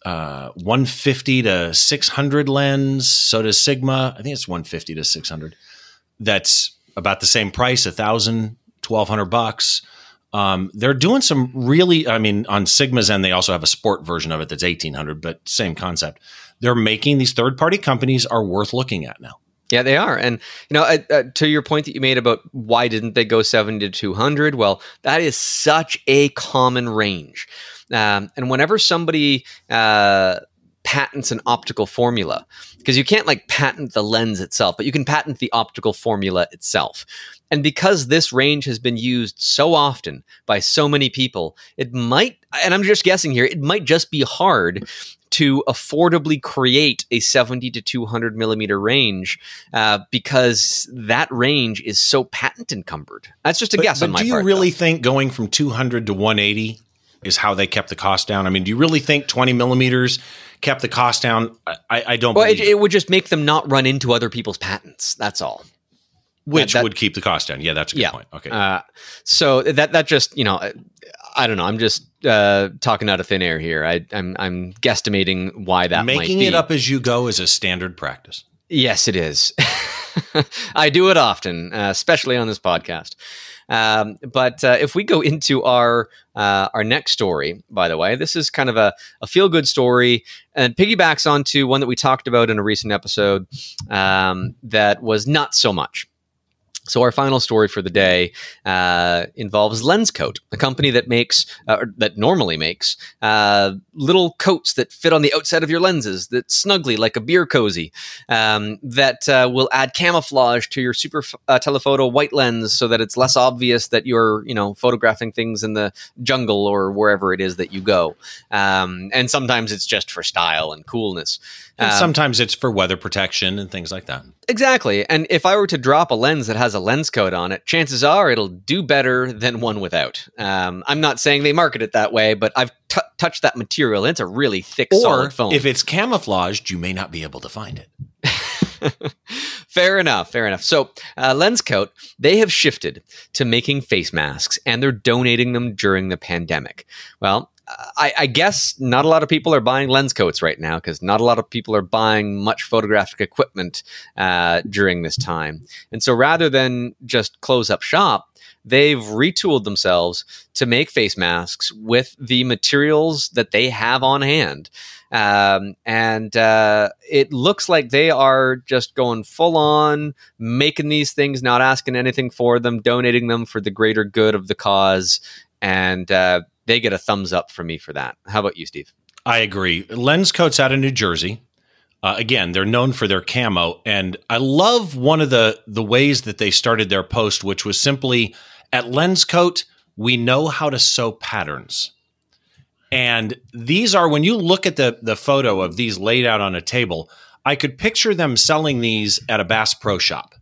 Uh, 150 to 600 lens. So does Sigma. I think it's 150 to 600. That's about the same price, a thousand, twelve hundred bucks. Um, they're doing some really. I mean, on Sigma's end, they also have a sport version of it that's eighteen hundred, but same concept. They're making these third party companies are worth looking at now. Yeah, they are. And, you know, uh, uh, to your point that you made about why didn't they go 70 to 200? Well, that is such a common range. Um, and whenever somebody uh, patents an optical formula, because you can't like patent the lens itself, but you can patent the optical formula itself. And because this range has been used so often by so many people, it might, and I'm just guessing here, it might just be hard to affordably create a 70 to 200 millimeter range uh, because that range is so patent encumbered. That's just a But, guess but on my do you part. really though. think going from 200 to 180 is how they kept the cost down? I mean, do you really think 20 millimeters kept the cost down? I, I don't Well, it, believe it, it would just make them not run into other people's patents. That's all. which that- would keep the cost down. Yeah, that's a good Yeah. point. Okay. Uh, so that that just you know, I- I don't know. I'm just uh, talking out of thin air here. I, I'm I'm guesstimating why that might Making be. it up as you go is a standard practice. Yes, it is. I do it often, uh, especially on this podcast. Um, but uh, if we go into our uh, our next story, by the way, this is kind of a, a feel good story and piggybacks onto one that we talked about in a recent episode um, that was not so much. So our final story for the day uh, involves Lenscoat, a company that makes uh, that normally makes uh, little coats that fit on the outside of your lenses that snugly like a beer cozy um, that uh, will add camouflage to your super uh, telephoto white lens so that it's less obvious that you're you know photographing things in the jungle or wherever it is that you go. Um, and sometimes it's just for style and coolness. And Um, sometimes it's for weather protection and things like that. Exactly. And if I were to drop a lens that has a lens coat on it, chances are it'll do better than one without. Um, I'm not saying they market it that way, but I've t- touched that material and it's a really thick, Or solid foam. if it's camouflaged, you may not be able to find it. fair enough. Fair enough. So, uh, Lenscoat, they have shifted to making face masks and they're donating them during the pandemic. Well, I, I guess not a lot of people are buying lens coats right now because not a lot of people are buying much photographic equipment uh, during this time. And so rather than just close up shop, they've retooled themselves to make face masks with the materials that they have on hand. Um, and uh, it looks like they are just going full on, making these things, not asking anything for them, donating them for the greater good of the cause. And uh, they get a thumbs up from me for that. How about you, Steve? I agree. Lens Coats out of New Jersey. Uh, again, they're known for their camo, and I love one of the the ways that they started their post, which was simply at Lens Coat, we know how to sew patterns. And these are when you look at the the photo of these laid out on a table, I could picture them selling these at a Bass Pro Shop,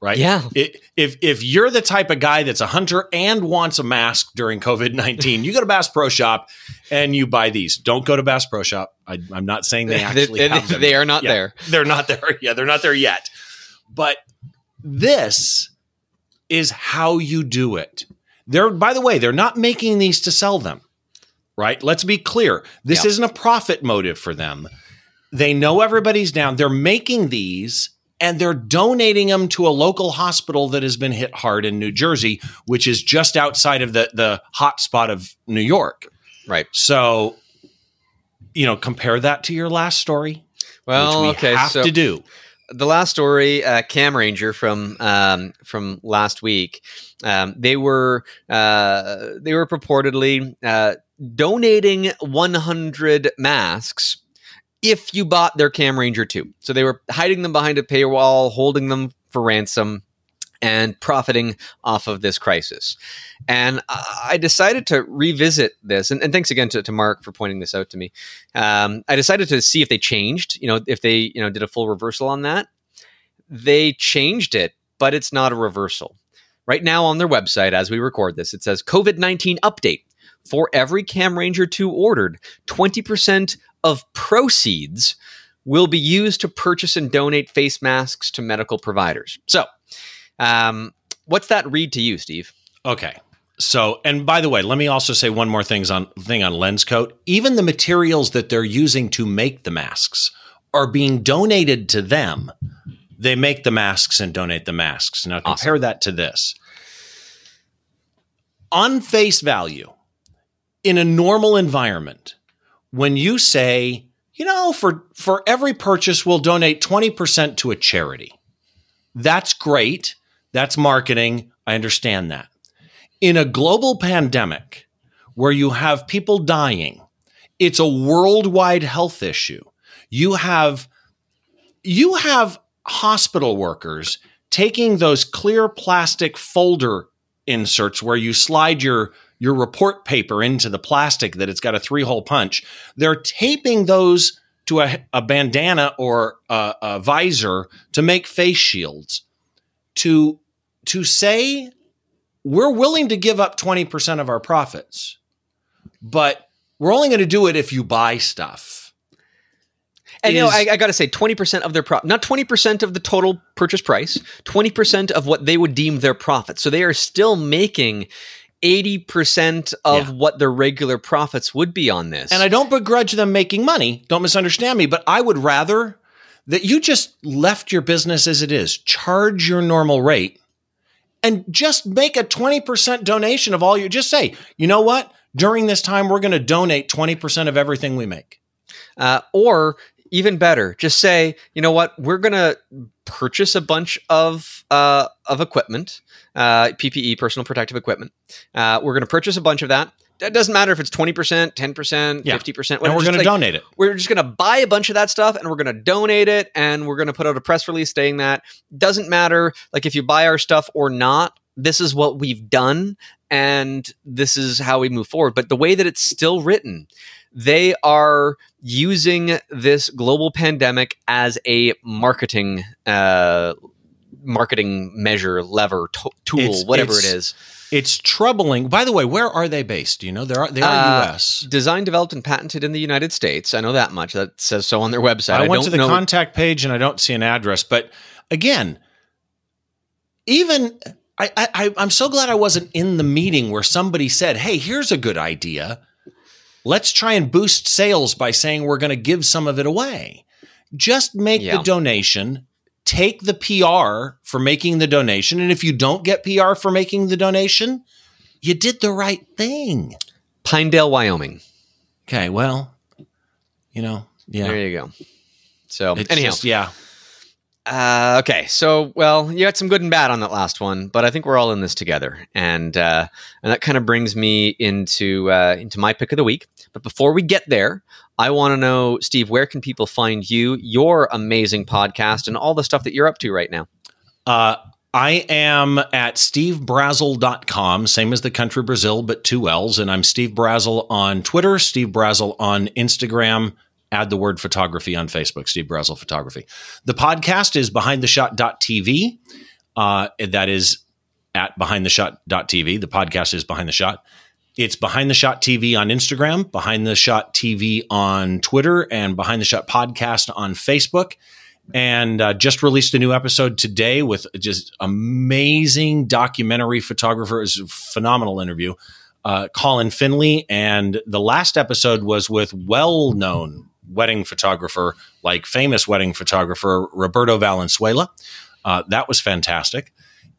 right? Yeah. It, if if you're the type of guy that's a hunter and wants a mask during COVID nineteen, you go to Bass Pro Shop and you buy these. Don't go to Bass Pro Shop. I, am not saying they actually they, they are not Yeah, there. They're not there. Yeah, they're not there yet. But this is how you do it. They're by the way, they're not making these to sell them. Right? Let's be clear. This Yeah. isn't a profit motive for them. They know everybody's down. They're making these and they're donating them to a local hospital that has been hit hard in New Jersey, which is just outside of the the hot spot of New York. Right. So, you know, compare that to your last story, Well, we okay. have so to do. the last story, uh, Cam Ranger from um, from last week, um, they were uh, they were purportedly uh, donating 100 masks if you bought their Cam Ranger 2. So they were hiding them behind a paywall, holding them for ransom. And profiting off of this crisis. And I decided to revisit this. And, and thanks again to, to Mark for pointing this out to me. Um, I decided to see if they changed, you know, if they, you know, did a full reversal on that. They changed it, but it's not a reversal. Right now on their website, as we record this, it says COVID 19 update. For every Cam Ranger 2 ordered, 20% of proceeds will be used to purchase and donate face masks to medical providers. So, um, what's that read to you, Steve? Okay. So, and by the way, let me also say one more things on thing on Lens Coat. Even the materials that they're using to make the masks are being donated to them. They make the masks and donate the masks. Now compare that to this. On face value, in a normal environment, when you say, you know, for for every purchase we'll donate 20% to a charity. That's great. That's marketing. I understand that in a global pandemic where you have people dying, it's a worldwide health issue. You have you have hospital workers taking those clear plastic folder inserts where you slide your your report paper into the plastic that it's got a three hole punch. They're taping those to a, a bandana or a, a visor to make face shields. To to say we're willing to give up 20% of our profits, but we're only going to do it if you buy stuff. And you know, I, I got to say, twenty percent of their profit, not twenty percent of the total purchase price, twenty percent of what they would deem their profit. So they are still making eighty percent of Yeah. what their regular profits would be on this. And I don't begrudge them making money. Don't misunderstand me, but I would rather that you just left your business as it is, charge your normal rate, and just make a 20% donation of all you just say, you know what? During this time, we're going to donate 20% of everything we make. uh, or even better, just say, you know what, we're going to purchase a bunch of uh, of equipment, uh, PPE, personal protective equipment. Uh, we're going to purchase a bunch of that. It doesn't matter if it's twenty percent, ten percent, Yeah. fifty percent. And we're going to donate it. we're just going to buy a bunch of that stuff and we're going to donate it and we're going to put out a press release saying that doesn't matter like if you buy our stuff or not this is what we've done and this is how we move forward but the way that it's still written they are using this global pandemic as a marketing uh marketing measure lever to- tool It's- whatever it's- it is It's troubling. By the way, where are they based? Do you know? They are, they are Uh, US. designed developed and patented in the united states i know that much that says so on their website I, went don't to the know contact page and I don't see an address. But again, even I, I, I- I'm so glad I wasn't in the meeting where somebody said, "Hey, here's a good idea. Let's try and boost sales by saying we're going to give some of it away." Just make Yeah. the donation. Take the PR for making the donation, and if you don't get PR for making the donation, you did the right thing. pinedale wyoming Okay, well, you know, yeah. There you go. So It's anyhow, just- yeah. Uh, okay. So well, you got some good and bad on that last one, but I think we're all in this together, and uh, and that kind of brings me into uh, into my pick of the week. But before we get there, I want to know, Steve, where can people find you, your amazing podcast, and all the stuff that you're up to right now? Uh, I am at stevebrazill.com, same as the country Brazil, but two L's. And I'm Steve Brazill on Twitter, Steve Brazill on Instagram. Add the word photography on Facebook, Steve Brazill Photography. The podcast is behindtheshot.tv. Uh, that is at behindtheshot.tv. The podcast is Behind the Shot. It's Behind the Shot TV on Instagram, Behind the Shot TV on Twitter, and Behind the Shot Podcast on Facebook and uh, just released a new episode today with just amazing documentary photographer. It's a phenomenal interview. Uh, Colin Finlay, and the last episode was with well-known wedding photographer, like famous wedding photographer Roberto Valenzuela. Uh, that was fantastic.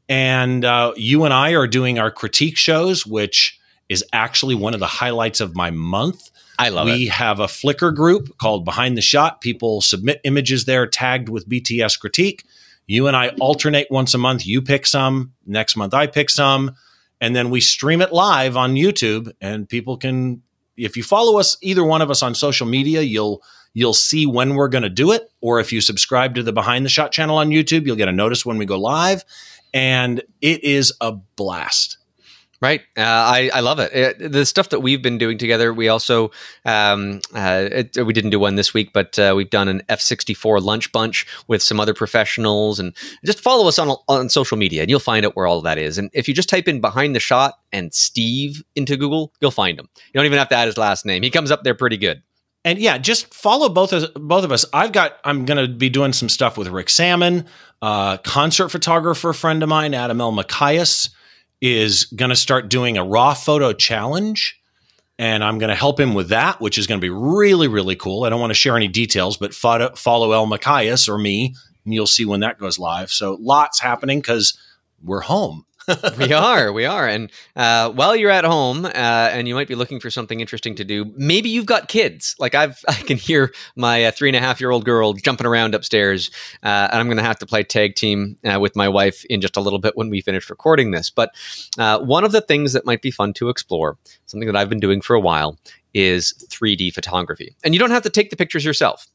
And uh, you and I are doing our critique shows, which is actually one of the highlights of my month. I love we it. We have a Flickr group called Behind the Shot. People submit images there tagged with BTS critique. You and I alternate once a month. You pick some, next month I pick some, and then we stream it live on YouTube. And people can, if you follow us, either one of us on social media, you'll you'll see when we're going to do it. Or if you subscribe to the Behind the Shot channel on YouTube, you'll get a notice when we go live. And it is a blast. Right. Uh, I, I love it. it. The stuff that we've been doing together, we also, um, uh, it, we didn't do one this week, but uh, we've done an F64 lunch bunch with some other professionals. And just follow us on, on social media and you'll find out where all that is. And if you just type in behind the shot and Steve into Google, you'll find him. You don't even have to add his last name. He comes up there pretty good. And yeah, just follow both of both of us. I've got I'm going to be doing some stuff with Rick Salmon, uh, concert photographer friend of mine, Adam Elmakias is going to start doing a raw photo challenge. And I'm going to help him with that, which is going to be really, really cool. I don't want to share any details, but follow, follow Elmakias or me, and you'll see when that goes live. So lots happening because we're home we are, we are. And uh, while you're at home uh, and you might be looking for something interesting to do, maybe you've got kids. Like I've, I can hear my uh, three and a half year old girl jumping around upstairs, uh, and I'm going to have to play tag team uh, with my wife in just a little bit when we finish recording this. But uh, one of the things that might be fun to explore, something that I've been doing for a while, is 3D photography. And you don't have to take the pictures yourself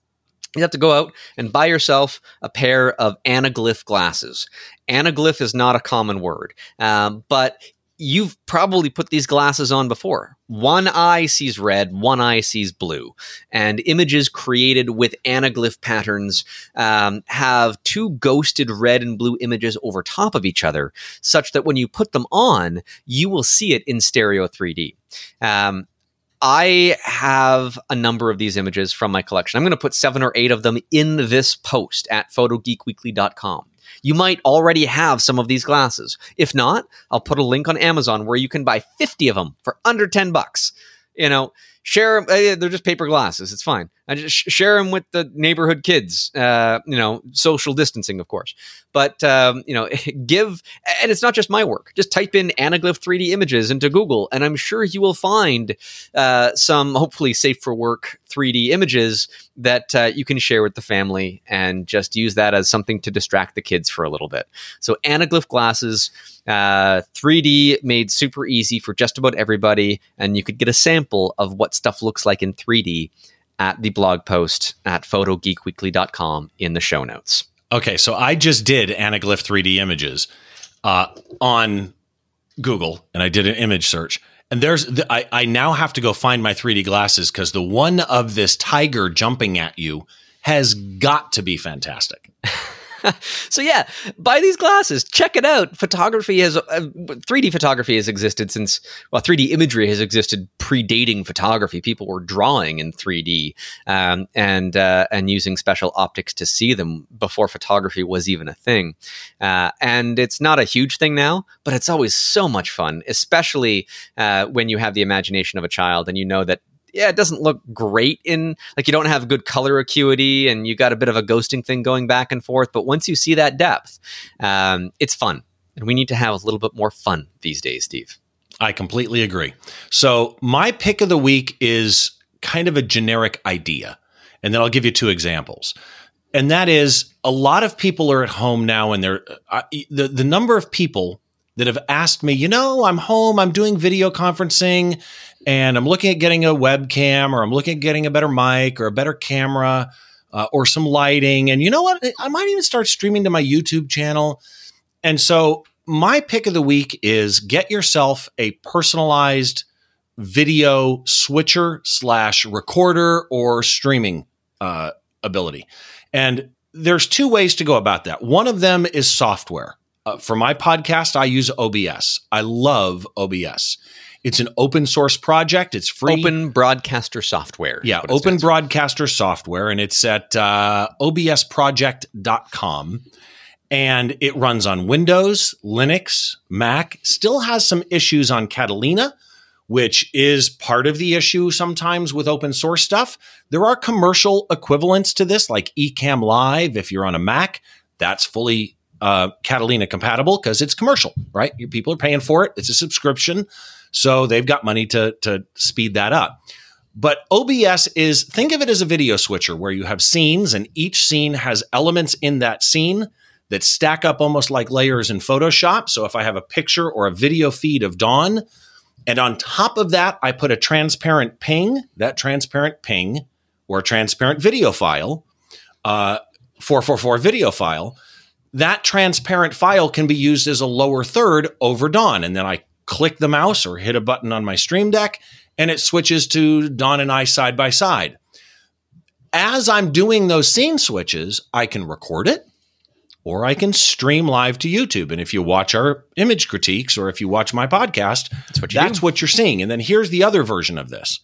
you have to go out and buy yourself a pair of anaglyph glasses. Anaglyph is not a common word, um, but you've probably put these glasses on before. One eye sees red, one eye sees blue. And images created with anaglyph patterns um, have two ghosted red and blue images over top of each other, such that when you put them on, you will see it in stereo 3D. Um, I have a number of these images from my collection. I'm going to put seven or eight of them in this post at photogeekweekly.com. You might already have some of these glasses. If not, I'll put a link on Amazon where you can buy 50 of them for under 10 bucks. You know, share them. they're just paper glasses. It's fine. I just share them with the neighborhood kids. Uh, you know, social distancing, of course. But um, you know, give and it's not just my work. Just type in anaglyph 3D images into Google, and I'm sure you will find uh, some hopefully safe for work 3D images that uh, you can share with the family and just use that as something to distract the kids for a little bit. So anaglyph glasses. Uh, 3D made super easy for just about everybody, and you could get a sample of what stuff looks like in 3D at the blog post at photogeekweekly.com in the show notes. Okay, so I just did anaglyph 3D images uh, on Google, and I did an image search. And there's, the, I, I now have to go find my 3D glasses because the one of this tiger jumping at you has got to be fantastic. so yeah, buy these glasses. Check it out. Photography has uh, 3D photography has existed since well, 3D imagery has existed predating photography. People were drawing in 3D um, and uh, and using special optics to see them before photography was even a thing. Uh, and it's not a huge thing now, but it's always so much fun, especially uh, when you have the imagination of a child and you know that yeah, it doesn't look great in like you don't have good color acuity and you got a bit of a ghosting thing going back and forth. But once you see that depth, um, it's fun. And we need to have a little bit more fun these days, Steve. I completely agree. So, my pick of the week is kind of a generic idea. And then I'll give you two examples. And that is a lot of people are at home now, and they're uh, the, the number of people that have asked me, you know, I'm home, I'm doing video conferencing, and I'm looking at getting a webcam or I'm looking at getting a better mic or a better camera uh, or some lighting. And you know what? I might even start streaming to my YouTube channel. And so my pick of the week is get yourself a personalized video switcher slash recorder or streaming uh, ability. And there's two ways to go about that. One of them is software. Uh, for my podcast, I use OBS. I love OBS. It's an open source project. It's free. Open Broadcaster Software. Yeah, Open Broadcaster Software. And it's at uh, obsproject.com. And it runs on Windows, Linux, Mac. Still has some issues on Catalina, which is part of the issue sometimes with open source stuff. There are commercial equivalents to this, like Ecamm Live. If you're on a Mac, that's fully uh, Catalina compatible because it's commercial, right? Your people are paying for it. It's a subscription. So they've got money to, to speed that up. But OBS is think of it as a video switcher where you have scenes and each scene has elements in that scene that stack up almost like layers in Photoshop. So if I have a picture or a video feed of Don, and on top of that, I put a transparent PNG, that transparent PNG or a transparent video file, uh, 444 video file, that transparent file can be used as a lower third over Don. And then I click the mouse or hit a button on my Stream Deck, and it switches to Don and I side by side. As I'm doing those scene switches, I can record it or I can stream live to YouTube. And if you watch our image critiques or if you watch my podcast, that's what, you that's what you're seeing. And then here's the other version of this.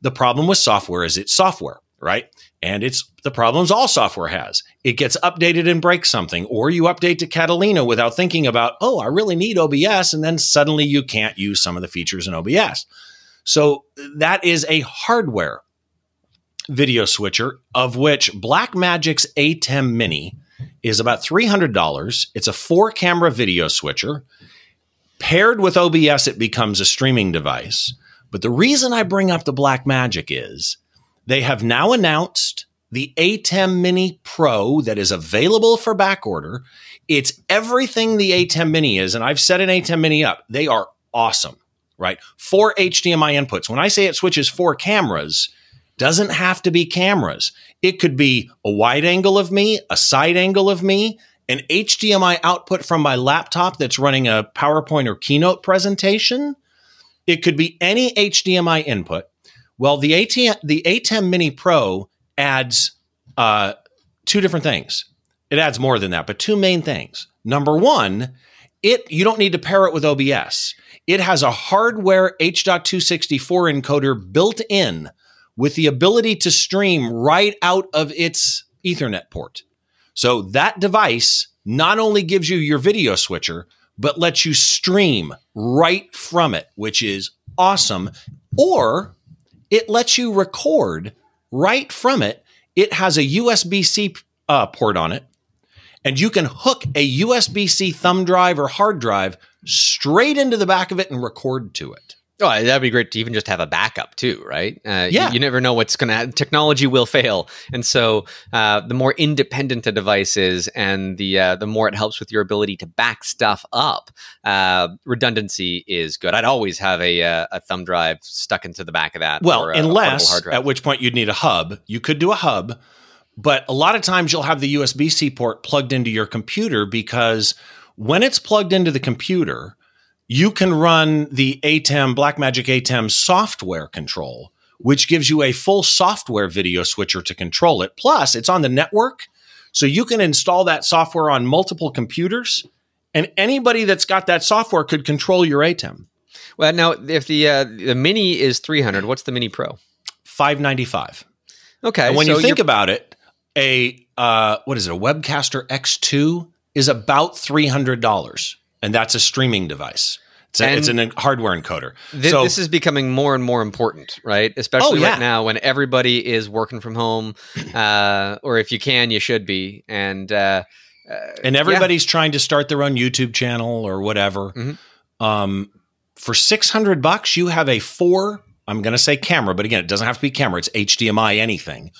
The problem with software is it's software, right? And it's the problems all software has. It gets updated and breaks something, or you update to Catalina without thinking about, oh, I really need OBS. And then suddenly you can't use some of the features in OBS. So that is a hardware video switcher, of which Blackmagic's ATEM Mini is about $300. It's a four camera video switcher. Paired with OBS, it becomes a streaming device. But the reason I bring up the Blackmagic is they have now announced the ATEM Mini Pro that is available for back order. It's everything the ATEM Mini is, and I've set an ATEM Mini up. They are awesome, right? Four HDMI inputs. When I say it switches four cameras, doesn't have to be cameras. It could be a wide angle of me, a side angle of me, an HDMI output from my laptop that's running a PowerPoint or Keynote presentation. It could be any HDMI input. Well, the ATEM, the ATEM Mini Pro adds uh, two different things. It adds more than that, but two main things. Number one, it you don't need to pair it with OBS. It has a hardware H.264 encoder built in with the ability to stream right out of its Ethernet port. So that device not only gives you your video switcher, but lets you stream right from it, which is awesome. Or it lets you record right from it. It has a USB C uh, port on it, and you can hook a USB C thumb drive or hard drive straight into the back of it and record to it. Oh, that'd be great to even just have a backup too, right? Uh, yeah. You, you, never know what's going to Technology will fail, and so uh, the more independent a device is, and the uh, the more it helps with your ability to back stuff up, uh, redundancy is good. I'd always have a uh, a thumb drive stuck into the back of that. Well, unless at which point you'd need a hub. You could do a hub, but a lot of times you'll have the USB C port plugged into your computer because when it's plugged into the computer you can run the ATEM Blackmagic ATEM software control, which gives you a full software video switcher to control it. Plus, it's on the network, so you can install that software on multiple computers, and anybody that's got that software could control your ATEM. Well, now if the uh, the Mini is three hundred, what's the Mini Pro? Five ninety five. Okay. And when so you think about it, a uh, what is it? A Webcaster X2 is about three hundred dollars and that's a streaming device. It's, a, it's an hardware encoder. Th- so, this is becoming more and more important, right? Especially oh, yeah. right now when everybody is working from home, uh, or if you can, you should be. And uh, uh, and everybody's yeah. trying to start their own YouTube channel or whatever. Mm-hmm. Um, for six hundred bucks, you have a four. I'm going to say camera, but again, it doesn't have to be camera. It's HDMI anything.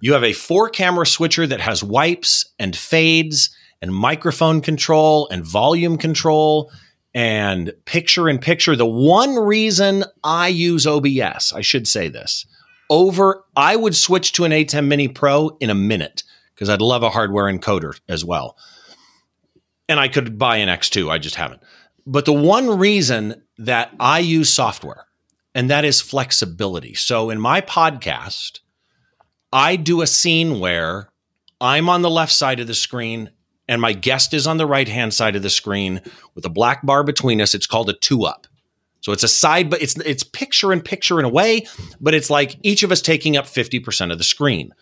You have a four camera switcher that has wipes and fades and microphone control and volume control and picture in picture. The one reason I use OBS, I should say this, over, I would switch to an ATEM Mini Pro in a minute because I'd love a hardware encoder as well. and I could buy an X2. I just haven't. But the one reason that I use software, and that is flexibility. So in my podcast, I do a scene where I'm on the left side of the screen and my guest is on the right hand side of the screen with a black bar between us. It's called a two up. So it's a side, but it's it's picture in picture in a way, but it's like each of us taking up 50% of the screen.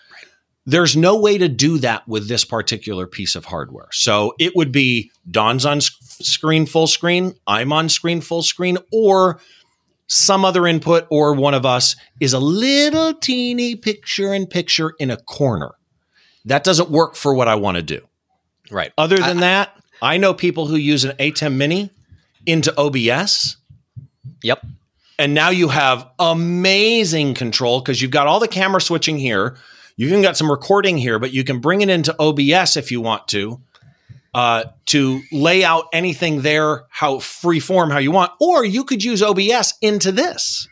There's no way to do that with this particular piece of hardware. So it would be Don's on screen full screen, I'm on screen full screen, or some other input, or one of us is a little teeny picture in picture in a corner. That doesn't work for what I want to do. Right. Other than I, that, I know people who use an ATEM Mini into OBS. Yep. And now you have amazing control because you've got all the camera switching here. You've even got some recording here, but you can bring it into OBS if you want to, uh, to lay out anything there how free form how you want, or you could use OBS into this.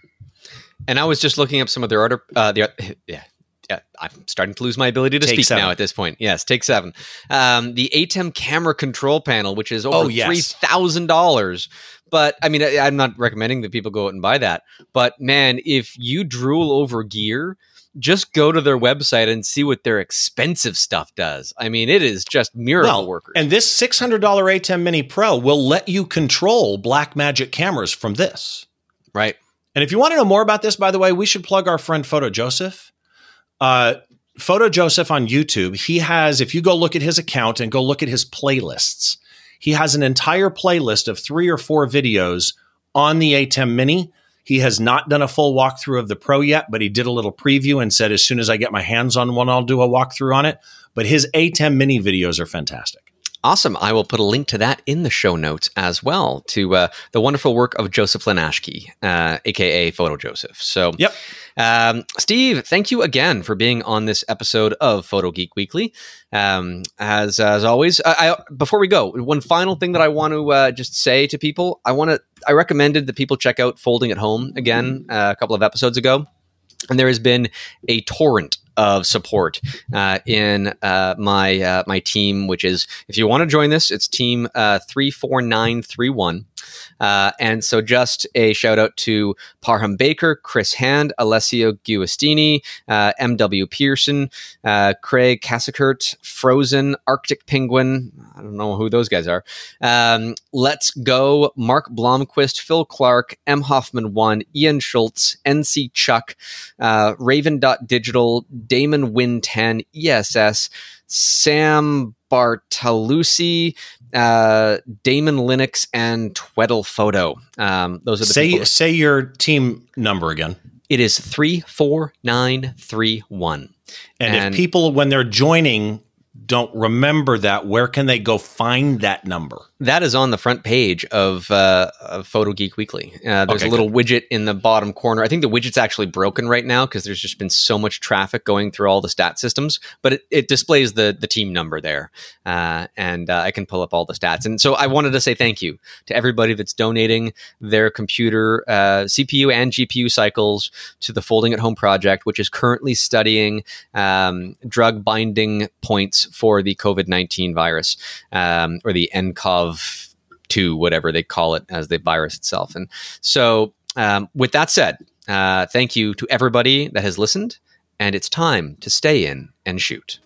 And I was just looking up some of their other uh, the yeah yeah, I'm starting to lose my ability to take speak seven. now at this point. Yes, take seven. Um, the ATEM camera control panel, which is over oh, yes. three thousand dollars. But I mean, I, I'm not recommending that people go out and buy that. But man, if you drool over gear, just go to their website and see what their expensive stuff does. I mean, it is just miracle well, workers. And this six hundred dollar ATEM Mini Pro will let you control Blackmagic cameras from this. Right. And if you want to know more about this, by the way, we should plug our friend Photo Joseph. Uh, Photo Joseph on YouTube, he has, if you go look at his account and go look at his playlists, he has an entire playlist of three or four videos on the ATEM Mini. He has not done a full walkthrough of the Pro yet, but he did a little preview and said, as soon as I get my hands on one, I'll do a walkthrough on it. But his ATEM Mini videos are fantastic. Awesome. I will put a link to that in the show notes as well to uh, the wonderful work of Joseph Linaschke, uh, aka Photo Joseph. So, yep. Um, Steve, thank you again for being on this episode of Photo Geek Weekly. Um, as as always, I, I, before we go, one final thing that I want to uh, just say to people, I want to I recommended that people check out Folding at Home again uh, a couple of episodes ago. And there has been a torrent of support uh, in uh, my uh, my team, which is if you want to join this, it's team uh, three four nine three one. Uh, and so, just a shout out to Parham Baker, Chris Hand, Alessio Guastini, uh, M.W. Pearson, Craig Cassakert, Frozen, Arctic Penguin. I don't know who those guys are. Um, Let's Go, Mark Blomquist, Phil Clark, M. Hoffman 1, Ian Schultz, NC Chuck, uh, Raven Digital, Damon Win 10, ESS, Sam Bartalusi, uh, Damon Linux, and Tweddle Photo. Um, those are the say say your team number again. It is three four nine three one. And, and if people when they're joining don't remember that, where can they go find that number? That is on the front page of, uh, of Photo Geek Weekly. Uh, there's okay, a little good. widget in the bottom corner. I think the widget's actually broken right now because there's just been so much traffic going through all the stat systems, but it, it displays the the team number there, uh, and uh, I can pull up all the stats. And so I wanted to say thank you to everybody that's donating their computer uh, CPU and GPU cycles to the Folding at Home project, which is currently studying um, drug binding points for the COVID nineteen virus um, or the NCOV 2, whatever they call it as the virus itself. And so, um, with that said, uh, thank you to everybody that has listened, and it's time to stay in and shoot.